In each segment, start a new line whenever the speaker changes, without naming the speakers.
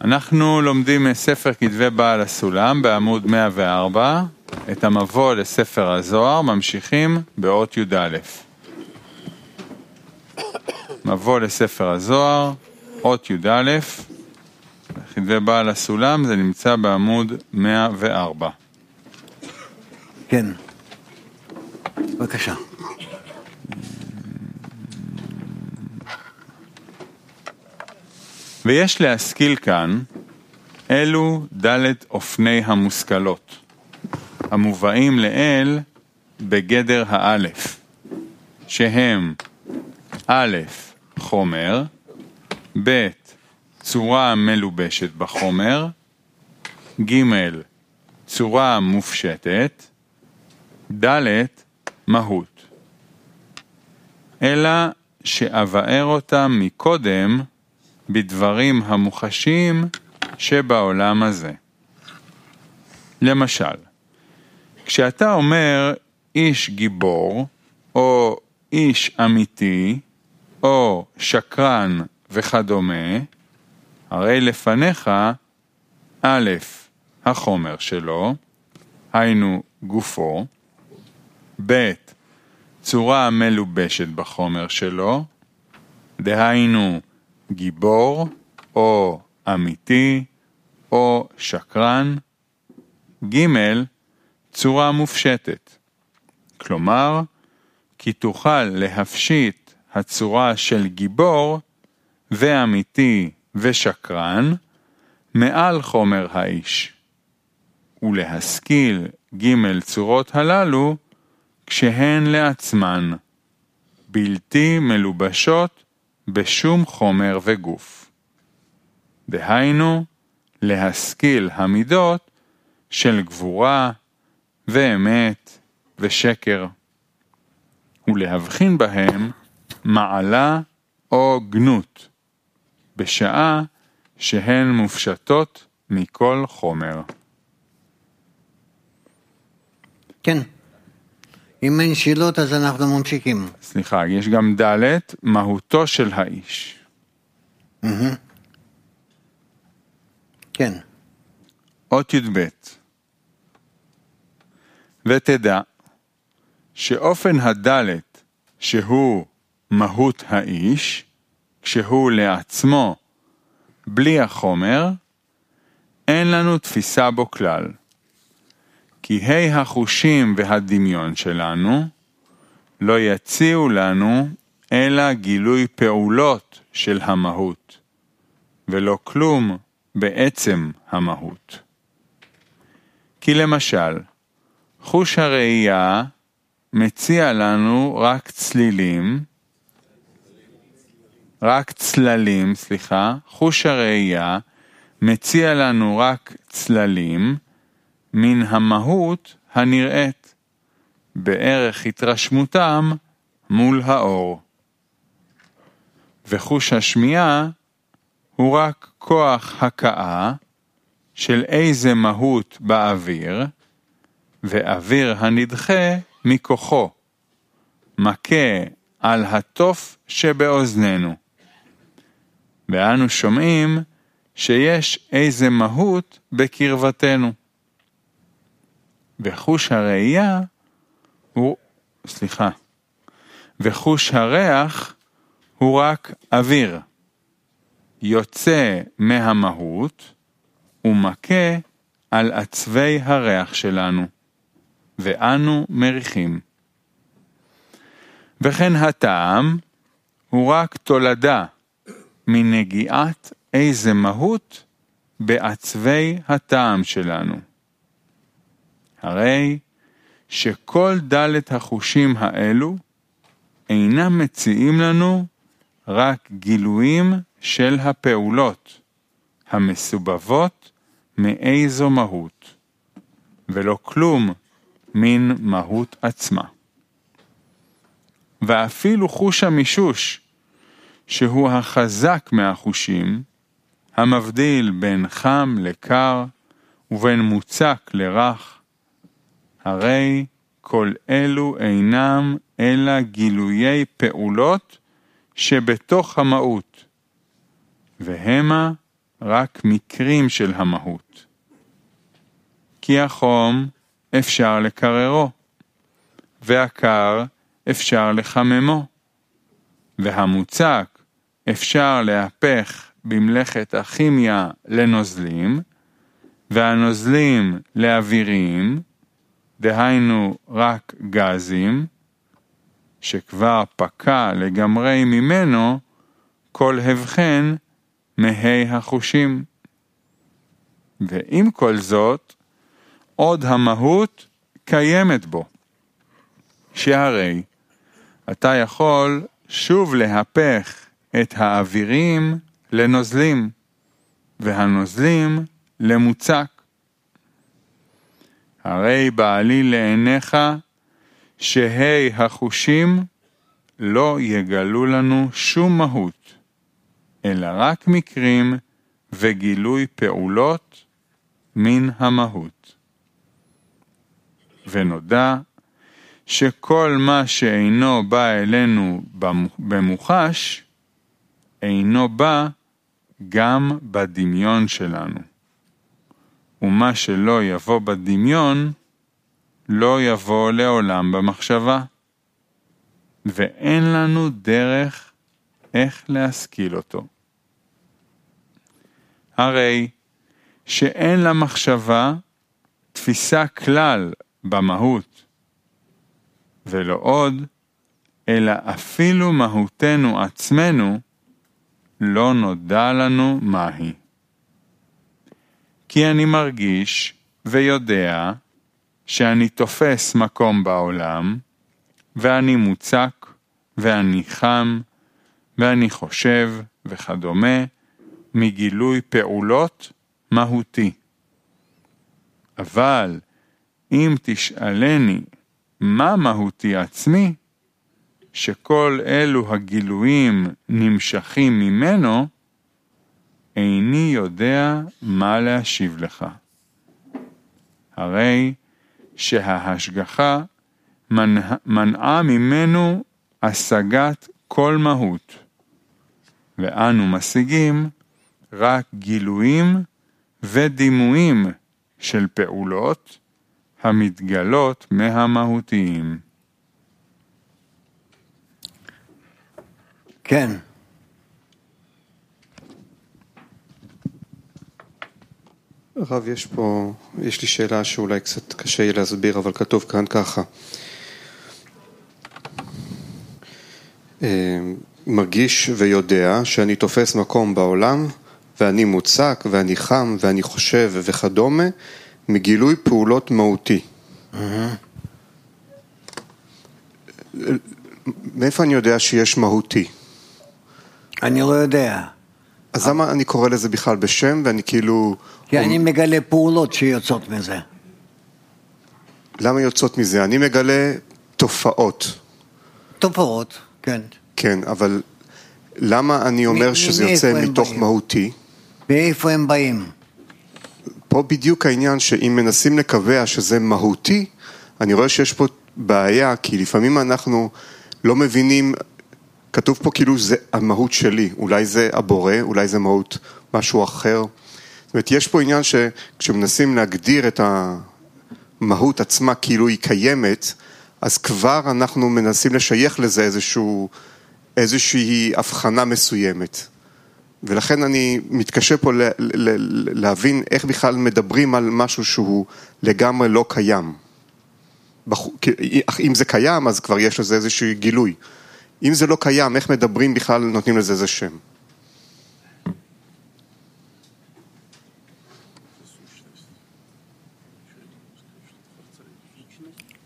אנחנו לומדים מספר כתבי בעל הסולם בעמוד 104, את המבוא לספר הזוהר, ממשיכים באות י"א. מבוא לספר הזוהר, אות י"א, כתבי בעל הסולם, זה נמצא בעמוד 104.
כן. בבקשה.
ויש להשכיל כאן אלו דלת אופני המושכלות, המובאים לאל בגדר האלף, שהם א', חומר, ב', צורה מלובשת בחומר, ג', צורה מופשטת, ד', מהות. אלא שאבאר אותם מקודם בדברים המוחשיים שבעולם הזה. למשל, כשאתה אומר איש גיבור, או איש אמיתי, או שקרן וכדומה, הרי לפניך א', החומר שלו, היינו גופו, ב', צורה מלובשת בחומר שלו, דהיינו גיבור או אמיתי או שקרן. ג' צורה מופשטת, כלומר, כי תוכל להפשיט הצורה של גיבור ואמיתי ושקרן מעל חומר האיש, ולהשכיל ג' צורות הללו כשהן לעצמן, בלתי מלובשות בשום חומר וגוף. דהיינו, להשכיל המידות של גבורה ואמת ושקר, ולהבחין בהם מעלה או גנות, בשעה שהן מופשטות מכל חומר.
כן. אם אין שאלות אז אנחנו ממשיכים.
סליחה, יש גם ד', מהותו של האיש.
כן.
אות י"ב ותדע שאופן הדלת שהוא מהות האיש, כשהוא לעצמו בלי החומר, אין לנו תפיסה בו כלל. כי ה' החושים והדמיון שלנו לא יציעו לנו אלא גילוי פעולות של המהות, ולא כלום בעצם המהות. כי למשל, חוש הראייה מציע לנו רק צלילים, רק צללים, סליחה, חוש הראייה מציע לנו רק צללים מן המהות הנראית, בערך התרשמותם מול האור. וחוש השמיעה הוא רק כוח הכאה של איזה מהות באוויר, ואוויר הנדחה מכוחו, מכה על התוף שבאוזננו. ואנו שומעים שיש איזה מהות בקרבתנו. וחוש הראייה הוא, סליחה, וחוש הריח הוא רק אוויר, יוצא מהמהות ומכה על עצבי הריח שלנו, ואנו מריחים. וכן הטעם הוא רק תולדה מנגיעת איזה מהות בעצבי הטעם שלנו. הרי שכל דלת החושים האלו אינם מציעים לנו רק גילויים של הפעולות המסובבות מאיזו מהות, ולא כלום מן מהות עצמה. ואפילו חוש המישוש, שהוא החזק מהחושים, המבדיל בין חם לקר ובין מוצק לרך, הרי כל אלו אינם אלא גילויי פעולות שבתוך המהות, והמה רק מקרים של המהות. כי החום אפשר לקררו, והקר אפשר לחממו, והמוצק אפשר להפך במלאכת הכימיה לנוזלים, והנוזלים לאוויריים, דהיינו רק גזים, שכבר פקע לגמרי ממנו כל הבחן מהי החושים. ועם כל זאת, עוד המהות קיימת בו. שהרי אתה יכול שוב להפך את האווירים לנוזלים, והנוזלים למוצק. הרי בעלי לעיניך שהי החושים לא יגלו לנו שום מהות, אלא רק מקרים וגילוי פעולות מן המהות. ונודע שכל מה שאינו בא אלינו במוחש, אינו בא גם בדמיון שלנו. ומה שלא יבוא בדמיון, לא יבוא לעולם במחשבה. ואין לנו דרך איך להשכיל אותו. הרי שאין למחשבה תפיסה כלל במהות, ולא עוד, אלא אפילו מהותנו עצמנו לא נודע לנו מהי. כי אני מרגיש ויודע שאני תופס מקום בעולם, ואני מוצק, ואני חם, ואני חושב, וכדומה, מגילוי פעולות מהותי. אבל אם תשאלני מה מהותי עצמי, שכל אלו הגילויים נמשכים ממנו, איני יודע מה להשיב לך. הרי שההשגחה מנעה ממנו השגת כל מהות, ואנו משיגים רק גילויים ודימויים של פעולות המתגלות מהמהותיים.
כן.
הרב, יש פה, יש לי שאלה שאולי קצת קשה יהיה להסביר, אבל כתוב כאן ככה. אה, מרגיש ויודע שאני תופס מקום בעולם ואני מוצק ואני חם ואני חושב וכדומה מגילוי פעולות מהותי. מאיפה אני יודע שיש מהותי?
אני לא יודע.
אז למה אני קורא לזה בכלל בשם ואני כאילו...
כי אני מגלה פעולות שיוצאות מזה.
למה יוצאות מזה? אני מגלה תופעות.
תופעות, כן.
כן, אבל למה אני אומר
מ-
שזה יוצא מתוך
באים?
מהותי?
מאיפה הם באים?
פה בדיוק העניין שאם מנסים לקבע שזה מהותי, אני רואה שיש פה בעיה, כי לפעמים אנחנו לא מבינים, כתוב פה כאילו זה המהות שלי, אולי זה הבורא, אולי זה מהות משהו אחר. זאת אומרת, יש פה עניין שכשמנסים להגדיר את המהות עצמה כאילו היא קיימת, אז כבר אנחנו מנסים לשייך לזה איזשהו, איזושהי הבחנה מסוימת. ולכן אני מתקשה פה ל- ל- ל- להבין איך בכלל מדברים על משהו שהוא לגמרי לא קיים. אם זה קיים, אז כבר יש לזה איזשהו גילוי. אם זה לא קיים, איך מדברים בכלל, נותנים לזה איזה שם?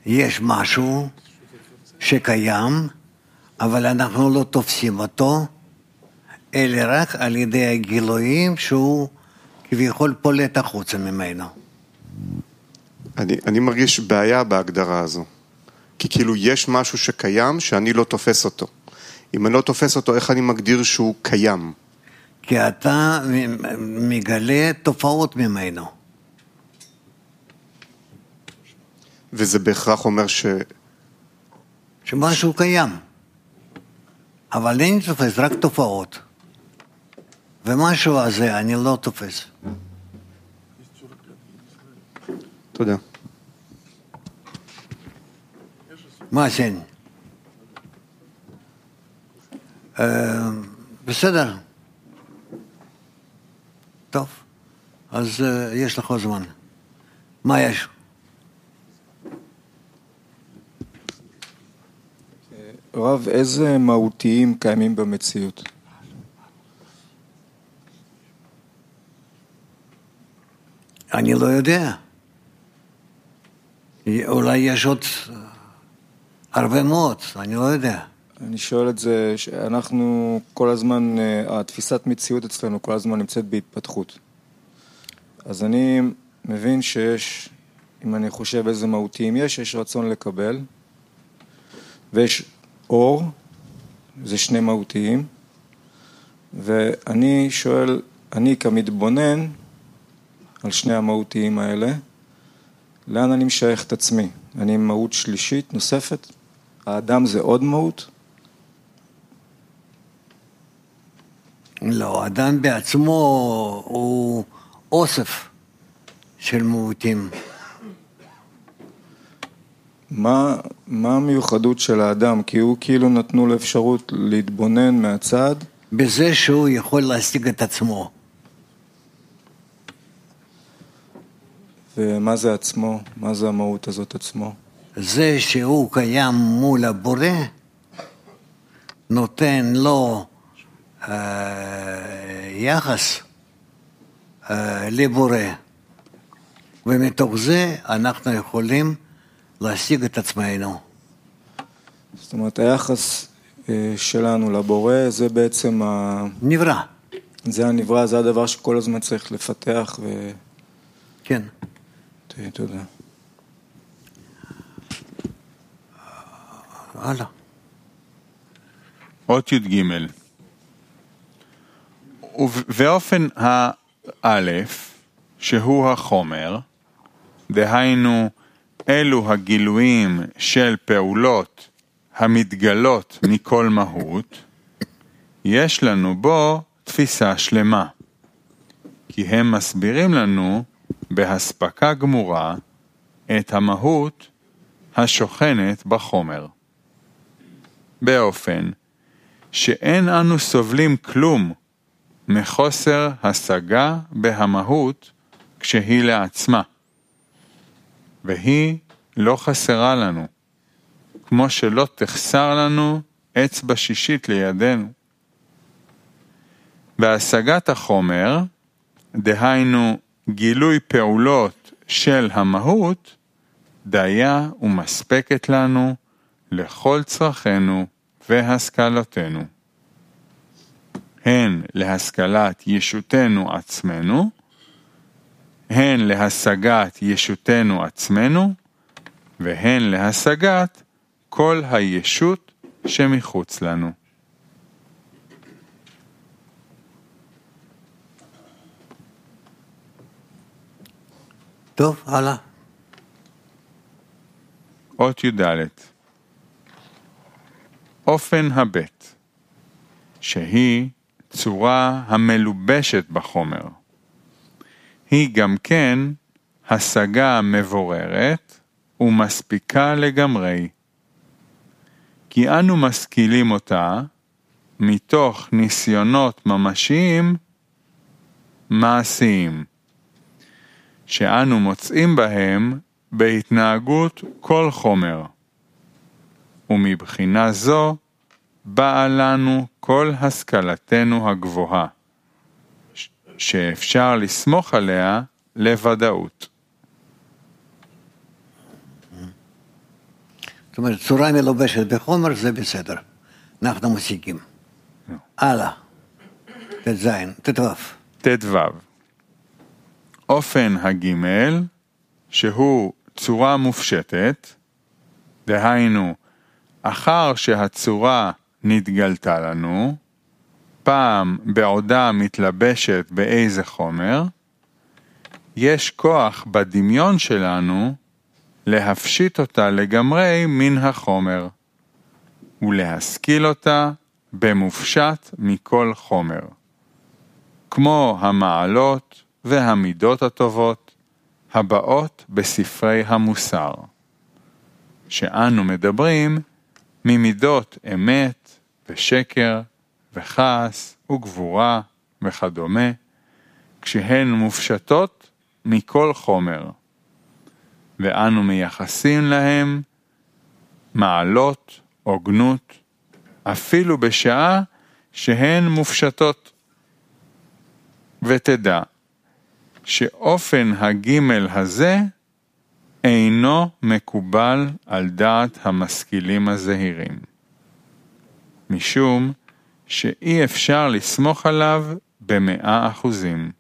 יש משהו שקיים, אבל אנחנו לא תופסים אותו, אלא רק על ידי הגילויים שהוא כביכול פולט החוצה ממנו.
אני, אני מרגיש בעיה בהגדרה הזו. כי כאילו יש משהו שקיים שאני לא תופס אותו. אם אני לא תופס אותו, איך אני מגדיר שהוא קיים?
כי אתה מגלה תופעות ממנו.
וזה בהכרח אומר ש...
שמשהו קיים. אבל אין תופס רק תופעות. ומשהו הזה אני לא תופס.
תודה.
מה כן? אה, בסדר. טוב, אז אה, יש לך זמן. מה יש?
רב, איזה מהותיים קיימים במציאות?
אני לא יודע. אולי יש עוד הרבה מאוד, אני לא יודע.
אני שואל את זה, שאנחנו כל הזמן, אה, התפיסת מציאות אצלנו כל הזמן נמצאת בהתפתחות. אז אני מבין שיש, אם אני חושב איזה מהותיים יש, יש רצון לקבל, ויש אור, זה שני מהותיים, ואני שואל, אני כמתבונן על שני המהותיים האלה, לאן אני משייך את עצמי? אני עם מהות שלישית, נוספת? האדם זה עוד מהות?
לא, האדם בעצמו הוא אוסף של מהותים.
מה, מה המיוחדות של האדם? כי הוא כאילו נתנו לו אפשרות להתבונן מהצד.
בזה שהוא יכול להשיג את עצמו.
ומה זה עצמו? מה זה המהות הזאת עצמו?
זה שהוא קיים מול הבורא, נותן לו אה, יחס אה, לבורא, ומתוך זה אנחנו יכולים להשיג את עצמנו.
זאת אומרת, היחס אה, שלנו לבורא זה בעצם ה...
נברא.
זה הנברא, זה הדבר שכל הזמן צריך לפתח ו...
כן.
תודה.
הלאה.
אות י"ג ואופן האלף, שהוא החומר, דהיינו אלו הגילויים של פעולות המתגלות מכל מהות, יש לנו בו תפיסה שלמה, כי הם מסבירים לנו בהספקה גמורה את המהות השוכנת בחומר. באופן שאין אנו סובלים כלום מחוסר השגה בהמהות כשהיא לעצמה, והיא לא חסרה לנו, כמו שלא תחסר לנו אצבע שישית לידינו. בהשגת החומר, דהיינו גילוי פעולות של המהות, דיה ומספקת לנו לכל צרכינו והשכלותינו. הן להשכלת ישותנו עצמנו, הן להשגת ישותנו עצמנו, והן להשגת כל הישות שמחוץ לנו.
טוב, הלאה.
אות י"ד אופן הבט, שהיא צורה המלובשת בחומר. היא גם כן השגה מבוררת ומספיקה לגמרי. כי אנו משכילים אותה מתוך ניסיונות ממשיים מעשיים, שאנו מוצאים בהם בהתנהגות כל חומר. ומבחינה זו באה לנו כל השכלתנו הגבוהה, שאפשר לסמוך עליה לוודאות.
זאת אומרת, צורה מלובשת בחומר זה בסדר, אנחנו משיגים. הלאה, ט"ז, ט"ו.
ט"ו אופן הגימל, שהוא צורה מופשטת, דהיינו, אחר שהצורה נתגלתה לנו, פעם בעודה מתלבשת באיזה חומר, יש כוח בדמיון שלנו להפשיט אותה לגמרי מן החומר, ולהשכיל אותה במופשט מכל חומר. כמו המעלות והמידות הטובות הבאות בספרי המוסר, שאנו מדברים ממידות אמת ושקר וכעס וגבורה וכדומה, כשהן מופשטות מכל חומר, ואנו מייחסים להם מעלות, הוגנות, אפילו בשעה שהן מופשטות. ותדע שאופן הגימל הזה אינו מקובל על דעת המשכילים הזהירים, משום שאי אפשר לסמוך עליו במאה אחוזים.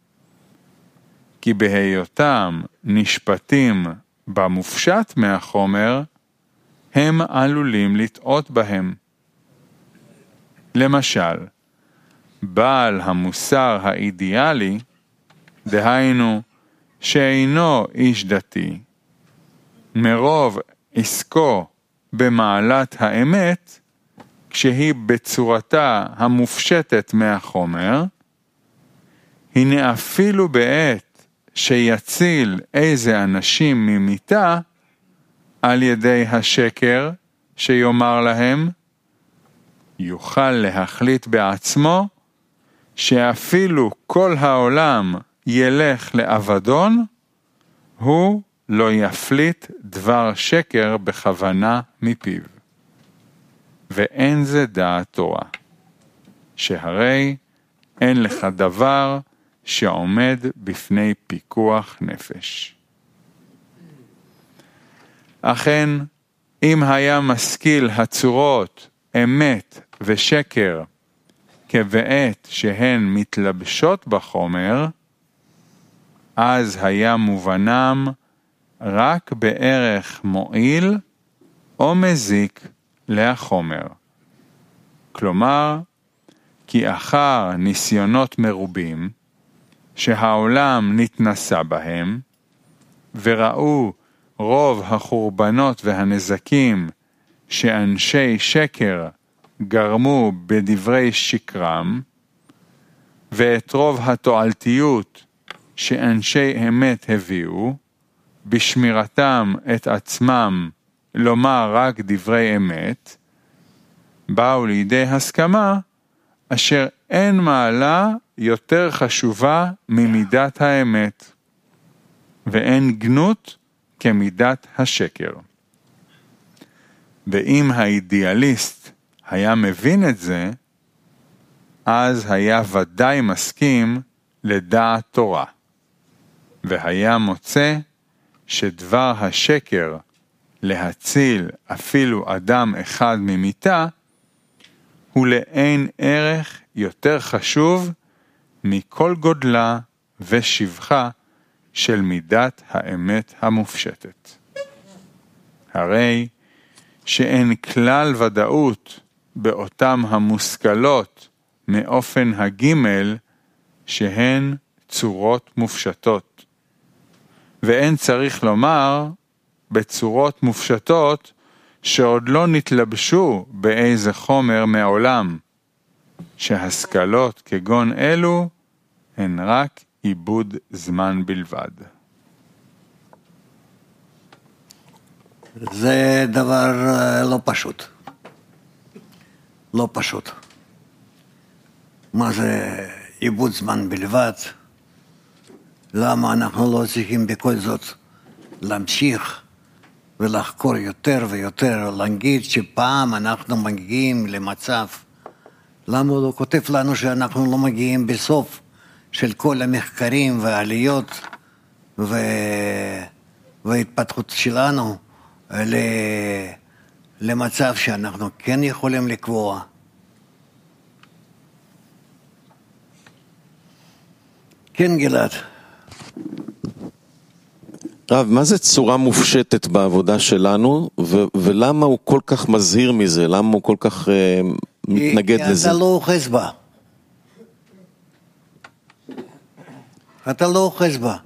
כי בהיותם נשפטים במופשט מהחומר, הם עלולים לטעות בהם. למשל, בעל המוסר האידיאלי, דהיינו שאינו איש דתי, מרוב עסקו במעלת האמת, כשהיא בצורתה המופשטת מהחומר, הנה אפילו בעת שיציל איזה אנשים ממיתה, על ידי השקר שיאמר להם, יוכל להחליט בעצמו שאפילו כל העולם ילך לאבדון, הוא לא יפליט דבר שקר בכוונה מפיו. ואין זה דעת תורה, שהרי אין לך דבר שעומד בפני פיקוח נפש. אכן, אם היה משכיל הצורות אמת ושקר כבעת שהן מתלבשות בחומר, אז היה מובנם רק בערך מועיל או מזיק להחומר. כלומר, כי אחר ניסיונות מרובים, שהעולם נתנסה בהם, וראו רוב החורבנות והנזקים שאנשי שקר גרמו בדברי שקרם, ואת רוב התועלתיות שאנשי אמת הביאו, בשמירתם את עצמם לומר רק דברי אמת, באו לידי הסכמה אשר אין מעלה יותר חשובה ממידת האמת, ואין גנות כמידת השקר. ואם האידיאליסט היה מבין את זה, אז היה ודאי מסכים לדעת תורה, והיה מוצא שדבר השקר להציל אפילו אדם אחד ממיתה, הוא לאין ערך יותר חשוב מכל גודלה ושבחה של מידת האמת המופשטת. הרי שאין כלל ודאות באותם המושכלות מאופן הגימל שהן צורות מופשטות. ואין צריך לומר בצורות מופשטות שעוד לא נתלבשו באיזה חומר מעולם, שהשכלות כגון אלו הן רק עיבוד זמן בלבד.
זה דבר אה, לא פשוט. לא פשוט. מה זה עיבוד זמן בלבד? למה אנחנו לא צריכים בכל זאת להמשיך ולחקור יותר ויותר, להגיד שפעם אנחנו מגיעים למצב, למה הוא לא כותב לנו שאנחנו לא מגיעים בסוף של כל המחקרים והעליות ו... וההתפתחות שלנו ל... למצב שאנחנו כן יכולים לקבוע. כן, גלעד.
רב, מה זה צורה מופשטת בעבודה שלנו, ו- ולמה הוא כל כך מזהיר מזה? למה הוא כל כך uh, מתנגד
כי
לזה?
אתה לא אוחז בה. אתה לא אוחז בה.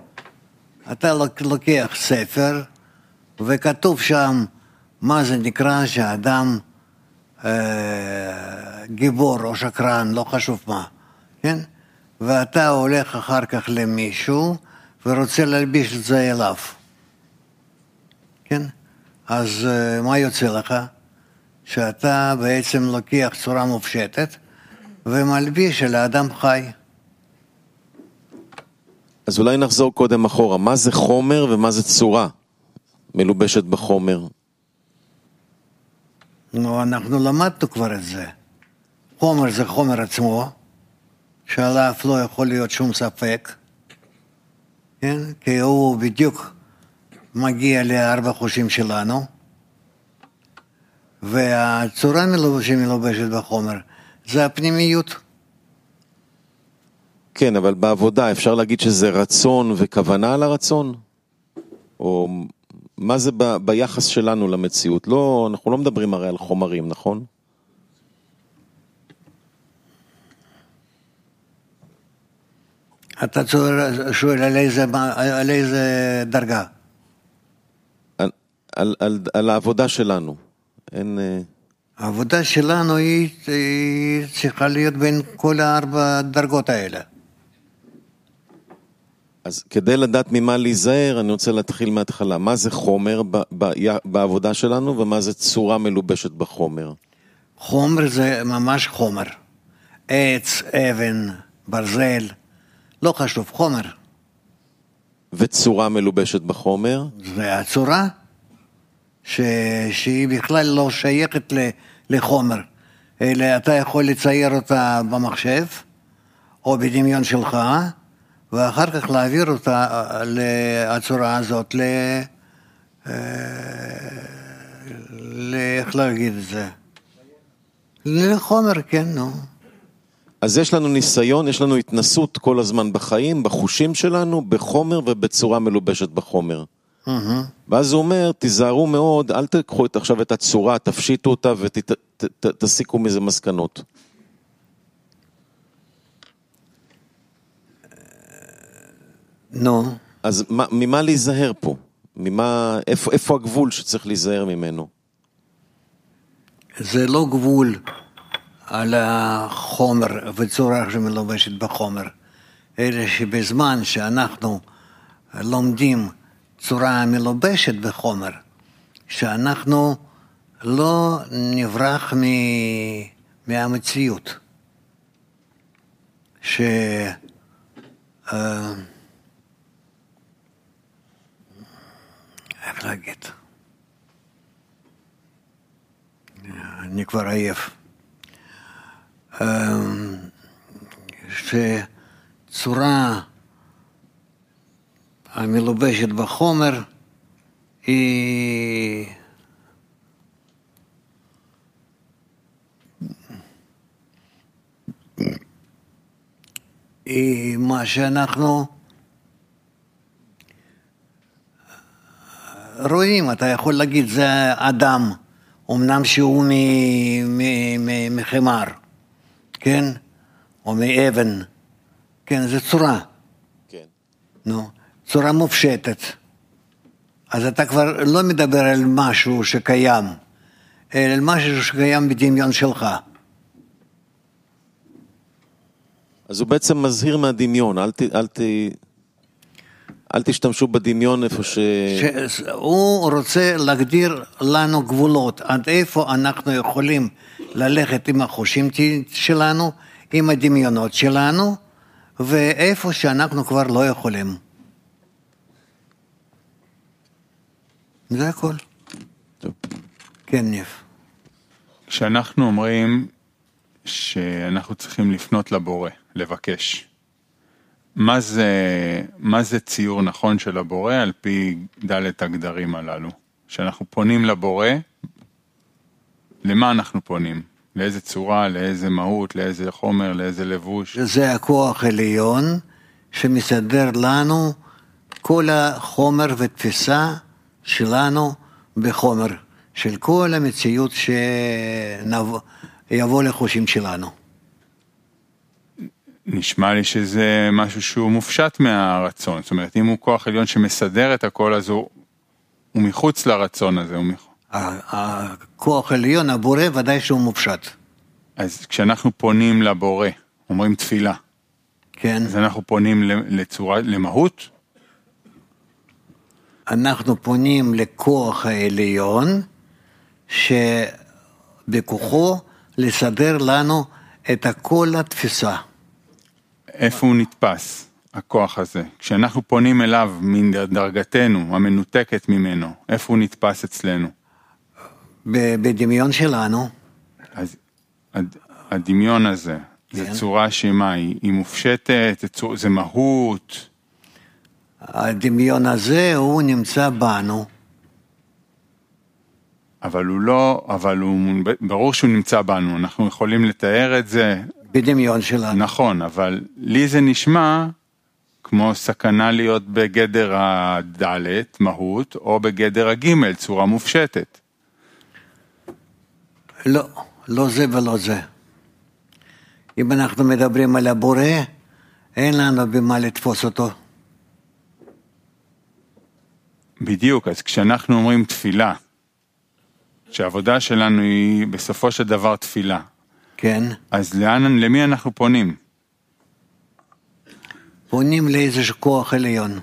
אתה לוק- לוקח ספר, וכתוב שם מה זה נקרא שהאדם אה, גיבור או שקרן, לא חשוב מה, כן? ואתה הולך אחר כך למישהו ורוצה להלביש את זה אליו. כן? אז אה, מה יוצא לך? שאתה בעצם לוקח צורה מופשטת ומלביש על האדם חי.
אז אולי נחזור קודם אחורה, מה זה חומר ומה זה צורה מלובשת בחומר?
נו, אנחנו למדנו כבר את זה. חומר זה חומר עצמו, שעליו לא יכול להיות שום ספק, כן? כי הוא בדיוק מגיע לארבע חושים שלנו, והצורה מלוב- שמלובשת בחומר זה הפנימיות.
כן, אבל בעבודה אפשר להגיד שזה רצון וכוונה לרצון? או מה זה ב, ביחס שלנו למציאות? לא, אנחנו לא מדברים הרי על חומרים, נכון?
אתה שואל על איזה, על איזה דרגה?
על, על, על, על העבודה שלנו. אין... אה,
העבודה שלנו היא, היא צריכה להיות בין כל הארבע דרגות האלה.
אז כדי לדעת ממה להיזהר, אני רוצה להתחיל מההתחלה. מה זה חומר ב, ב, בעבודה שלנו ומה זה צורה מלובשת בחומר?
חומר זה ממש חומר. עץ, אבן, ברזל, לא חשוב, חומר.
וצורה מלובשת בחומר?
זה הצורה ש... שהיא בכלל לא שייכת ל... לחומר, אלא אתה יכול לצייר אותה במחשב או בדמיון שלך, ואחר כך להעביר אותה לצורה הזאת ל... אה, ל... איך להגיד את זה? לחומר, כן, נו.
אז יש לנו ניסיון, יש לנו התנסות כל הזמן בחיים, בחושים שלנו, בחומר ובצורה מלובשת בחומר. ואז הוא אומר, תיזהרו מאוד, אל תקחו את, עכשיו את הצורה, תפשיטו אותה ותסיקו מזה מסקנות.
נו,
אז מה, ממה להיזהר פה? ממה, איפה, איפה הגבול שצריך להיזהר ממנו?
זה לא גבול על החומר וצורה שמלובשת בחומר, אלא שבזמן שאנחנו לומדים צורה מלובשת בחומר, שאנחנו לא נברח מ... מהמציאות. ש... אה, איך להגיד? אני כבר עייף. אמ, שצורה המלובשת בחומר היא היא מה שאנחנו רואים, אתה יכול להגיד זה אדם, אמנם שהוא מ- מ- מ- מחמר, כן? או מאבן, כן, זה צורה,
כן.
נו, צורה מופשטת. אז אתה כבר לא מדבר על משהו שקיים, אלא על משהו שקיים בדמיון שלך.
אז הוא בעצם מזהיר מהדמיון, אל, ת, אל, ת, אל תשתמשו בדמיון איפה ש...
שהוא רוצה להגדיר לנו גבולות, עד איפה אנחנו יכולים ללכת עם החושים שלנו, עם הדמיונות שלנו, ואיפה שאנחנו כבר לא יכולים. זה הכל.
טוב.
כן, ניב.
כשאנחנו אומרים שאנחנו צריכים לפנות לבורא, לבקש, מה זה, מה זה ציור נכון של הבורא על פי דלת הגדרים הללו? כשאנחנו פונים לבורא, למה אנחנו פונים? לאיזה צורה, לאיזה מהות, לאיזה חומר, לאיזה לבוש?
זה הכוח העליון שמסדר לנו כל החומר ותפיסה שלנו בחומר, של כל המציאות שיבוא לחושים שלנו.
נשמע לי שזה משהו שהוא מופשט מהרצון, זאת אומרת, אם הוא כוח עליון שמסדר את הכל, אז הוא, הוא מחוץ לרצון הזה, הוא מחוץ.
הכוח העליון, הבורא, ודאי שהוא מופשט.
אז כשאנחנו פונים לבורא, אומרים תפילה,
כן.
אז אנחנו פונים לצורה, למהות?
אנחנו פונים לכוח העליון, שבכוחו לסדר לנו את כל התפיסה.
איפה הוא נתפס, הכוח הזה? כשאנחנו פונים אליו מדרגתנו, המנותקת ממנו, איפה הוא נתפס אצלנו?
בדמיון שלנו,
אז הד- הדמיון הזה, זה
כן.
צורה שהיא מה, היא, היא מופשטת, זה, צור, זה מהות,
הדמיון הזה הוא נמצא בנו,
אבל הוא לא, אבל הוא, ברור שהוא נמצא בנו, אנחנו יכולים לתאר את זה,
בדמיון שלנו.
נכון, אבל לי זה נשמע כמו סכנה להיות בגדר הדלת, מהות, או בגדר הגימל, צורה מופשטת.
לא, לא זה ולא זה. אם אנחנו מדברים על הבורא, אין לנו במה לתפוס אותו.
בדיוק, אז כשאנחנו אומרים תפילה, שהעבודה שלנו היא בסופו של דבר תפילה,
כן?
אז לאן, למי אנחנו פונים?
פונים לאיזשהו כוח עליון,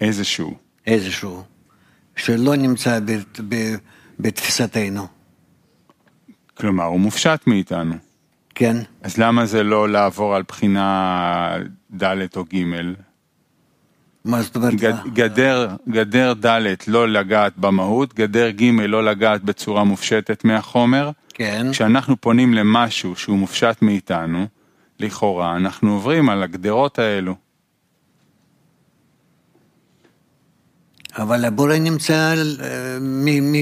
איזשהו.
איזשהו, שלא נמצא ב, ב, בתפיסתנו,
כלומר, הוא מופשט מאיתנו.
כן?
אז למה זה לא לעבור על בחינה ד' או ג'?
מה זאת אומרת?
גד- גדר, גדר ד' לא לגעת במהות, גדר ג' לא לגעת בצורה מופשטת מהחומר.
כן,
כשאנחנו פונים למשהו שהוא מופשט מאיתנו, לכאורה אנחנו עוברים על הגדרות האלו.
אבל הבורא נמצא אה,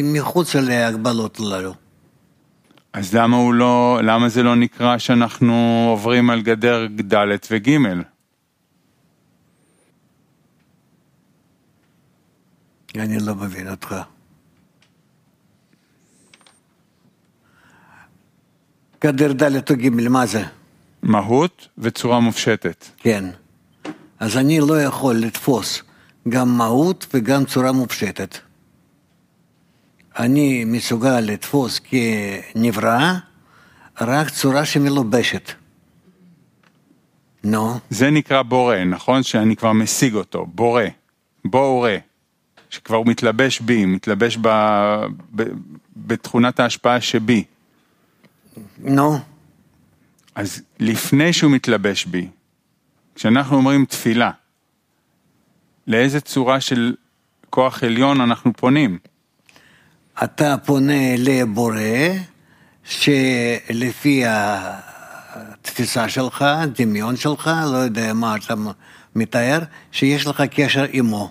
מחוץ להגבלות הללו.
אז למה הוא לא, למה זה לא נקרא שאנחנו עוברים על גדר ד' וג'?
אני לא מבין אותך. גדר ד' או ג', מה זה?
מהות וצורה מופשטת.
כן. אז אני לא יכול לתפוס גם מהות וגם צורה מופשטת. אני מסוגל לתפוס כנברא רק צורה שמלובשת. נו,
זה נקרא בורא, נכון? שאני כבר משיג אותו, בורא, בורא, שכבר מתלבש בי, מתלבש ב, ב, בתכונת ההשפעה שבי.
נו,
אז לפני שהוא מתלבש בי, כשאנחנו אומרים תפילה, לאיזה צורה של כוח עליון אנחנו פונים?
אתה פונה לבורא שלפי התפיסה שלך, דמיון שלך, לא יודע מה אתה מתאר, שיש לך קשר עמו.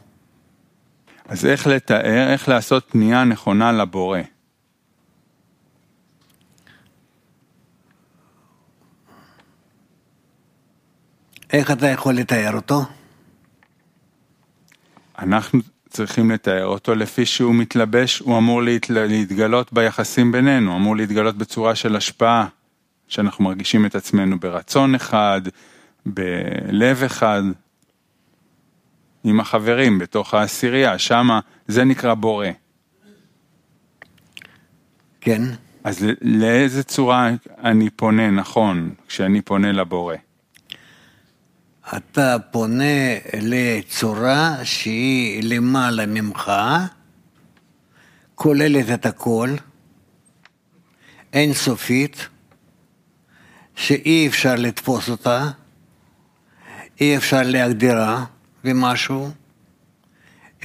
אז איך לתאר, איך לעשות פנייה נכונה לבורא?
איך אתה יכול לתאר אותו?
אנחנו צריכים לתאר אותו לפי שהוא מתלבש, הוא אמור להת, להתגלות ביחסים בינינו, אמור להתגלות בצורה של השפעה, שאנחנו מרגישים את עצמנו ברצון אחד, בלב אחד, עם החברים בתוך העשירייה, שמה זה נקרא בורא.
כן,
אז לאיזה צורה אני פונה נכון כשאני פונה לבורא?
אתה פונה לצורה שהיא למעלה ממך, כוללת את הכל, אינסופית, שאי אפשר לתפוס אותה, אי אפשר להגדירה במשהו,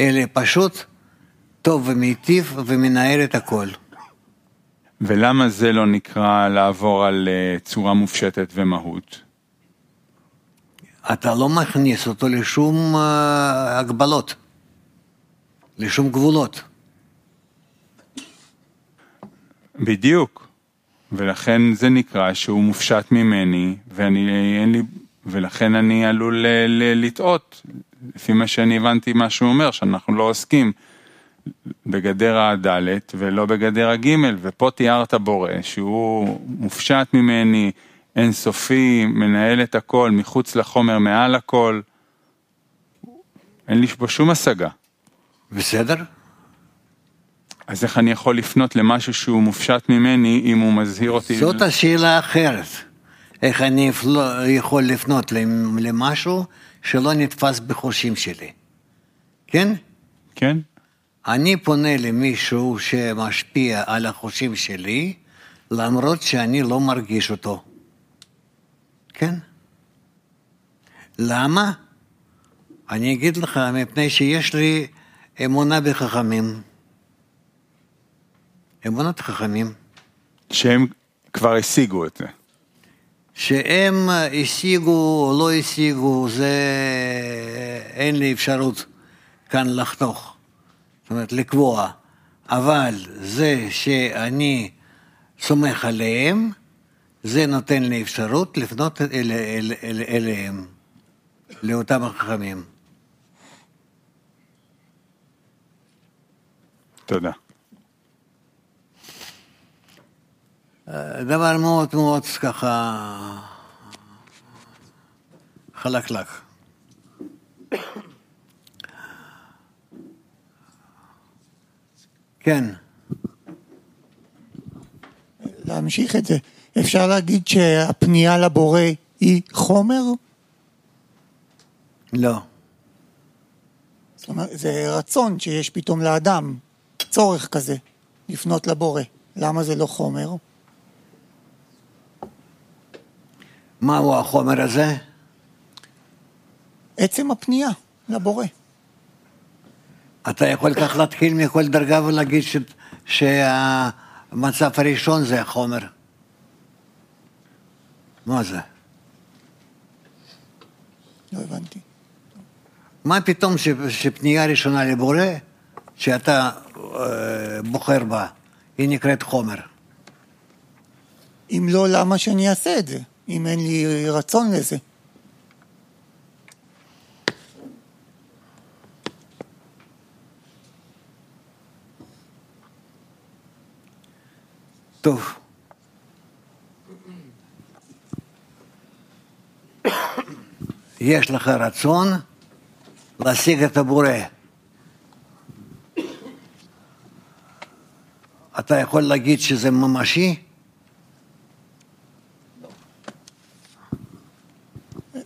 אלא פשוט טוב ומיטיב ומנהל את הכל.
ולמה זה לא נקרא לעבור על אה, צורה מופשטת ומהות?
אתה לא מכניס אותו לשום אה, הגבלות, לשום גבולות.
בדיוק. ולכן זה נקרא שהוא מופשט ממני, ואני, אין לי, ולכן אני עלול ל- לטעות, לפי מה שאני הבנתי מה שהוא אומר, שאנחנו לא עוסקים בגדר הדלת ולא בגדר הגימל, ופה תיארת בורא שהוא מופשט ממני, אינסופי, מנהל את הכל, מחוץ לחומר, מעל הכל. אין לי פה שום השגה.
בסדר?
אז איך אני יכול לפנות למשהו שהוא מופשט ממני אם הוא מזהיר אותי?
זאת השאלה האחרת. איך אני יכול לפנות למ- למשהו שלא נתפס בחושים שלי, כן?
כן?
אני פונה למישהו שמשפיע על החושים שלי, למרות שאני לא מרגיש אותו. כן? למה? אני אגיד לך, מפני שיש לי אמונה בחכמים. אמונת חכמים.
שהם כבר השיגו את זה.
שהם השיגו או לא השיגו, זה אין לי אפשרות כאן לחתוך, זאת אומרת לקבוע, אבל זה שאני סומך עליהם, זה נותן לי אפשרות לפנות אל, אל, אל, אליהם, לאותם החכמים.
תודה.
דבר מאוד מאוד ככה חלקלק. כן,
להמשיך את זה. אפשר להגיד שהפנייה לבורא היא חומר?
לא.
זאת אומרת, זה רצון שיש פתאום לאדם, צורך כזה, לפנות לבורא. למה זה לא חומר?
מהו החומר הזה?
עצם הפנייה לבורא.
אתה יכול כך להתחיל מכל דרגה ולהגיד ש... שהמצב הראשון זה החומר. מה זה?
לא הבנתי.
מה פתאום ש... שפנייה ראשונה לבורא, שאתה אה, בוחר בה, היא נקראת חומר?
אם לא, למה שאני אעשה את זה? אם אין לי רצון לזה.
טוב. יש לך רצון להשיג את הבורא. אתה יכול להגיד שזה ממשי?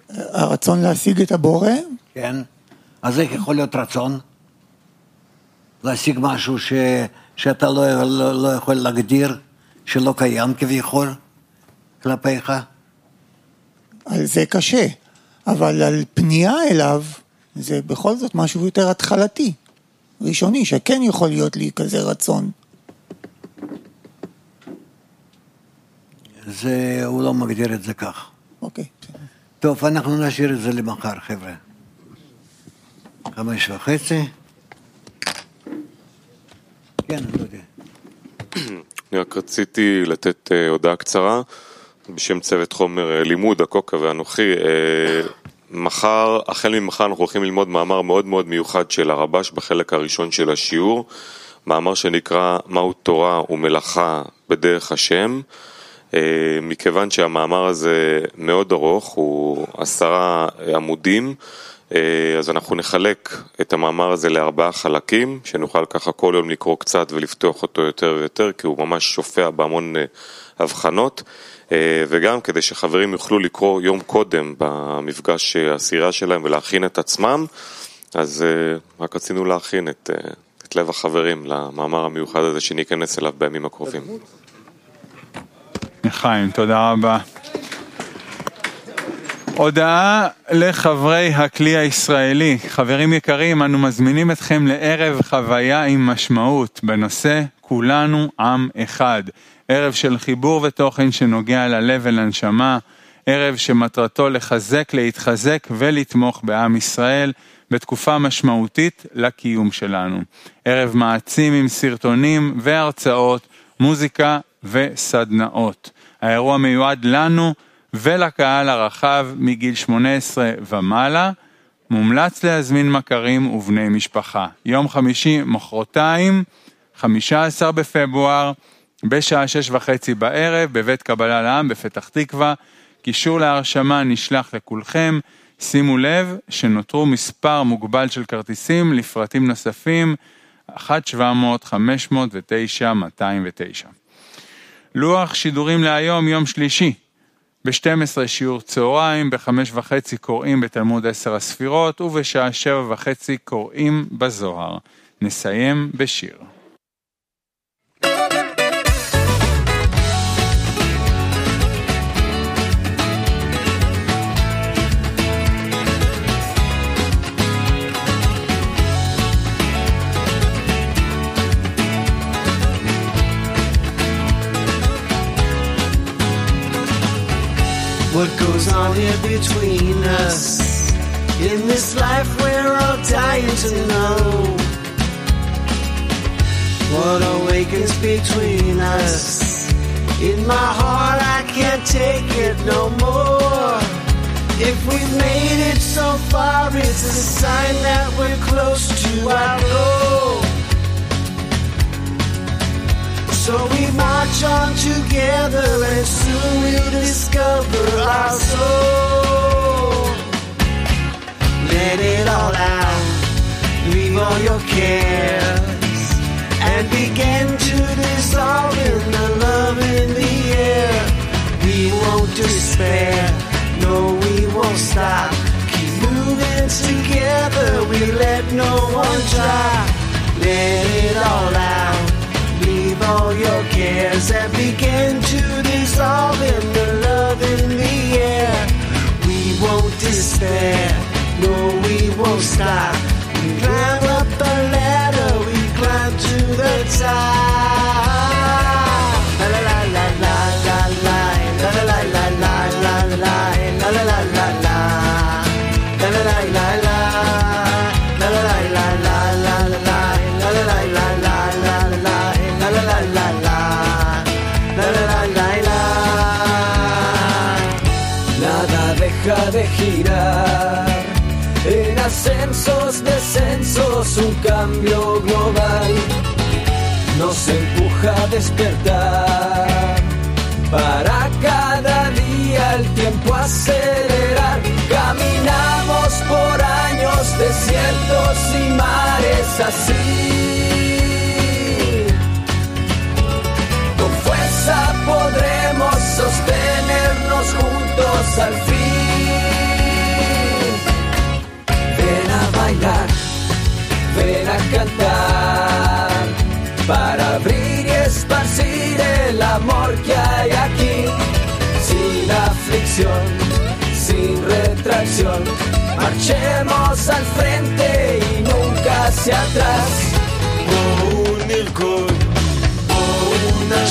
הרצון להשיג את הבורא,
כן. אז איך יכול להיות רצון? להשיג משהו ש... שאתה לא, לא, לא יכול להגדיר, שלא קיים כביכול כלפיך?
על זה קשה. אבל על פנייה אליו, זה בכל זאת משהו יותר התחלתי, ראשוני, שכן יכול להיות לי כזה רצון.
זה, הוא לא מגדיר את זה כך.
אוקיי.
טוב, אנחנו נשאיר את זה למחר, חבר'ה. חמש וחצי. כן, דודי.
אני רק רציתי לתת אה, הודעה קצרה בשם צוות חומר אה, לימוד, הקוקה ואנוכי. אה, מחר, החל ממחר אנחנו הולכים ללמוד מאמר מאוד מאוד מיוחד של הרבש בחלק הראשון של השיעור, מאמר שנקרא מהו תורה ומלאכה בדרך השם. אה, מכיוון שהמאמר הזה מאוד ארוך, הוא עשרה עמודים, אז אנחנו נחלק את המאמר הזה לארבעה חלקים, שנוכל ככה כל יום לקרוא קצת ולפתוח אותו יותר ויותר, כי הוא ממש שופע בהמון הבחנות, וגם כדי שחברים יוכלו לקרוא יום קודם במפגש אה, העשירייה שלהם ולהכין את עצמם, אז אה, רק רצינו להכין את, אה, את לב החברים למאמר המיוחד הזה שניכנס אליו בימים הקרובים.
חיים, תודה רבה. הודעה לחברי הכלי הישראלי. חברים יקרים, אנו מזמינים אתכם לערב חוויה עם משמעות בנושא כולנו עם אחד. ערב של חיבור ותוכן שנוגע ללב ולנשמה, ערב שמטרתו לחזק, להתחזק ולתמוך בעם ישראל בתקופה משמעותית לקיום שלנו. ערב מעצים עם סרטונים והרצאות, מוזיקה וסדנאות. האירוע מיועד לנו ולקהל הרחב מגיל 18 ומעלה. מומלץ להזמין מכרים ובני משפחה. יום חמישי, מחרתיים, 15 בפברואר, בשעה שש וחצי בערב, בבית קבלה לעם בפתח תקווה. קישור להרשמה נשלח לכולכם. שימו לב שנותרו מספר מוגבל של כרטיסים לפרטים נוספים 1-700-509-209. לוח שידורים להיום, יום שלישי, ב-12 שיעור צהריים, בחמש וחצי קוראים בתלמוד עשר הספירות, ובשעה שבע וחצי קוראים בזוהר. נסיים בשיר.
Here between us? In this life we're all dying to know. What awakens between us? In my heart I can't take it no more. If we've made it so far, it's a sign that we're close to our goal. So we march on together and soon we'll discover our soul. Let it all out, leave all your cares, and begin to dissolve in the love in the despair, no, we won't stop. We climb up the ladder, we climb to the top. Ascensos, descensos, un cambio global nos empuja a despertar para cada día el tiempo acelerar. Caminamos por años, desiertos y mares así. Con fuerza podremos sostenernos juntos al fin. Marchemos al frente y nunca hacia atrás.
Como un halcón o una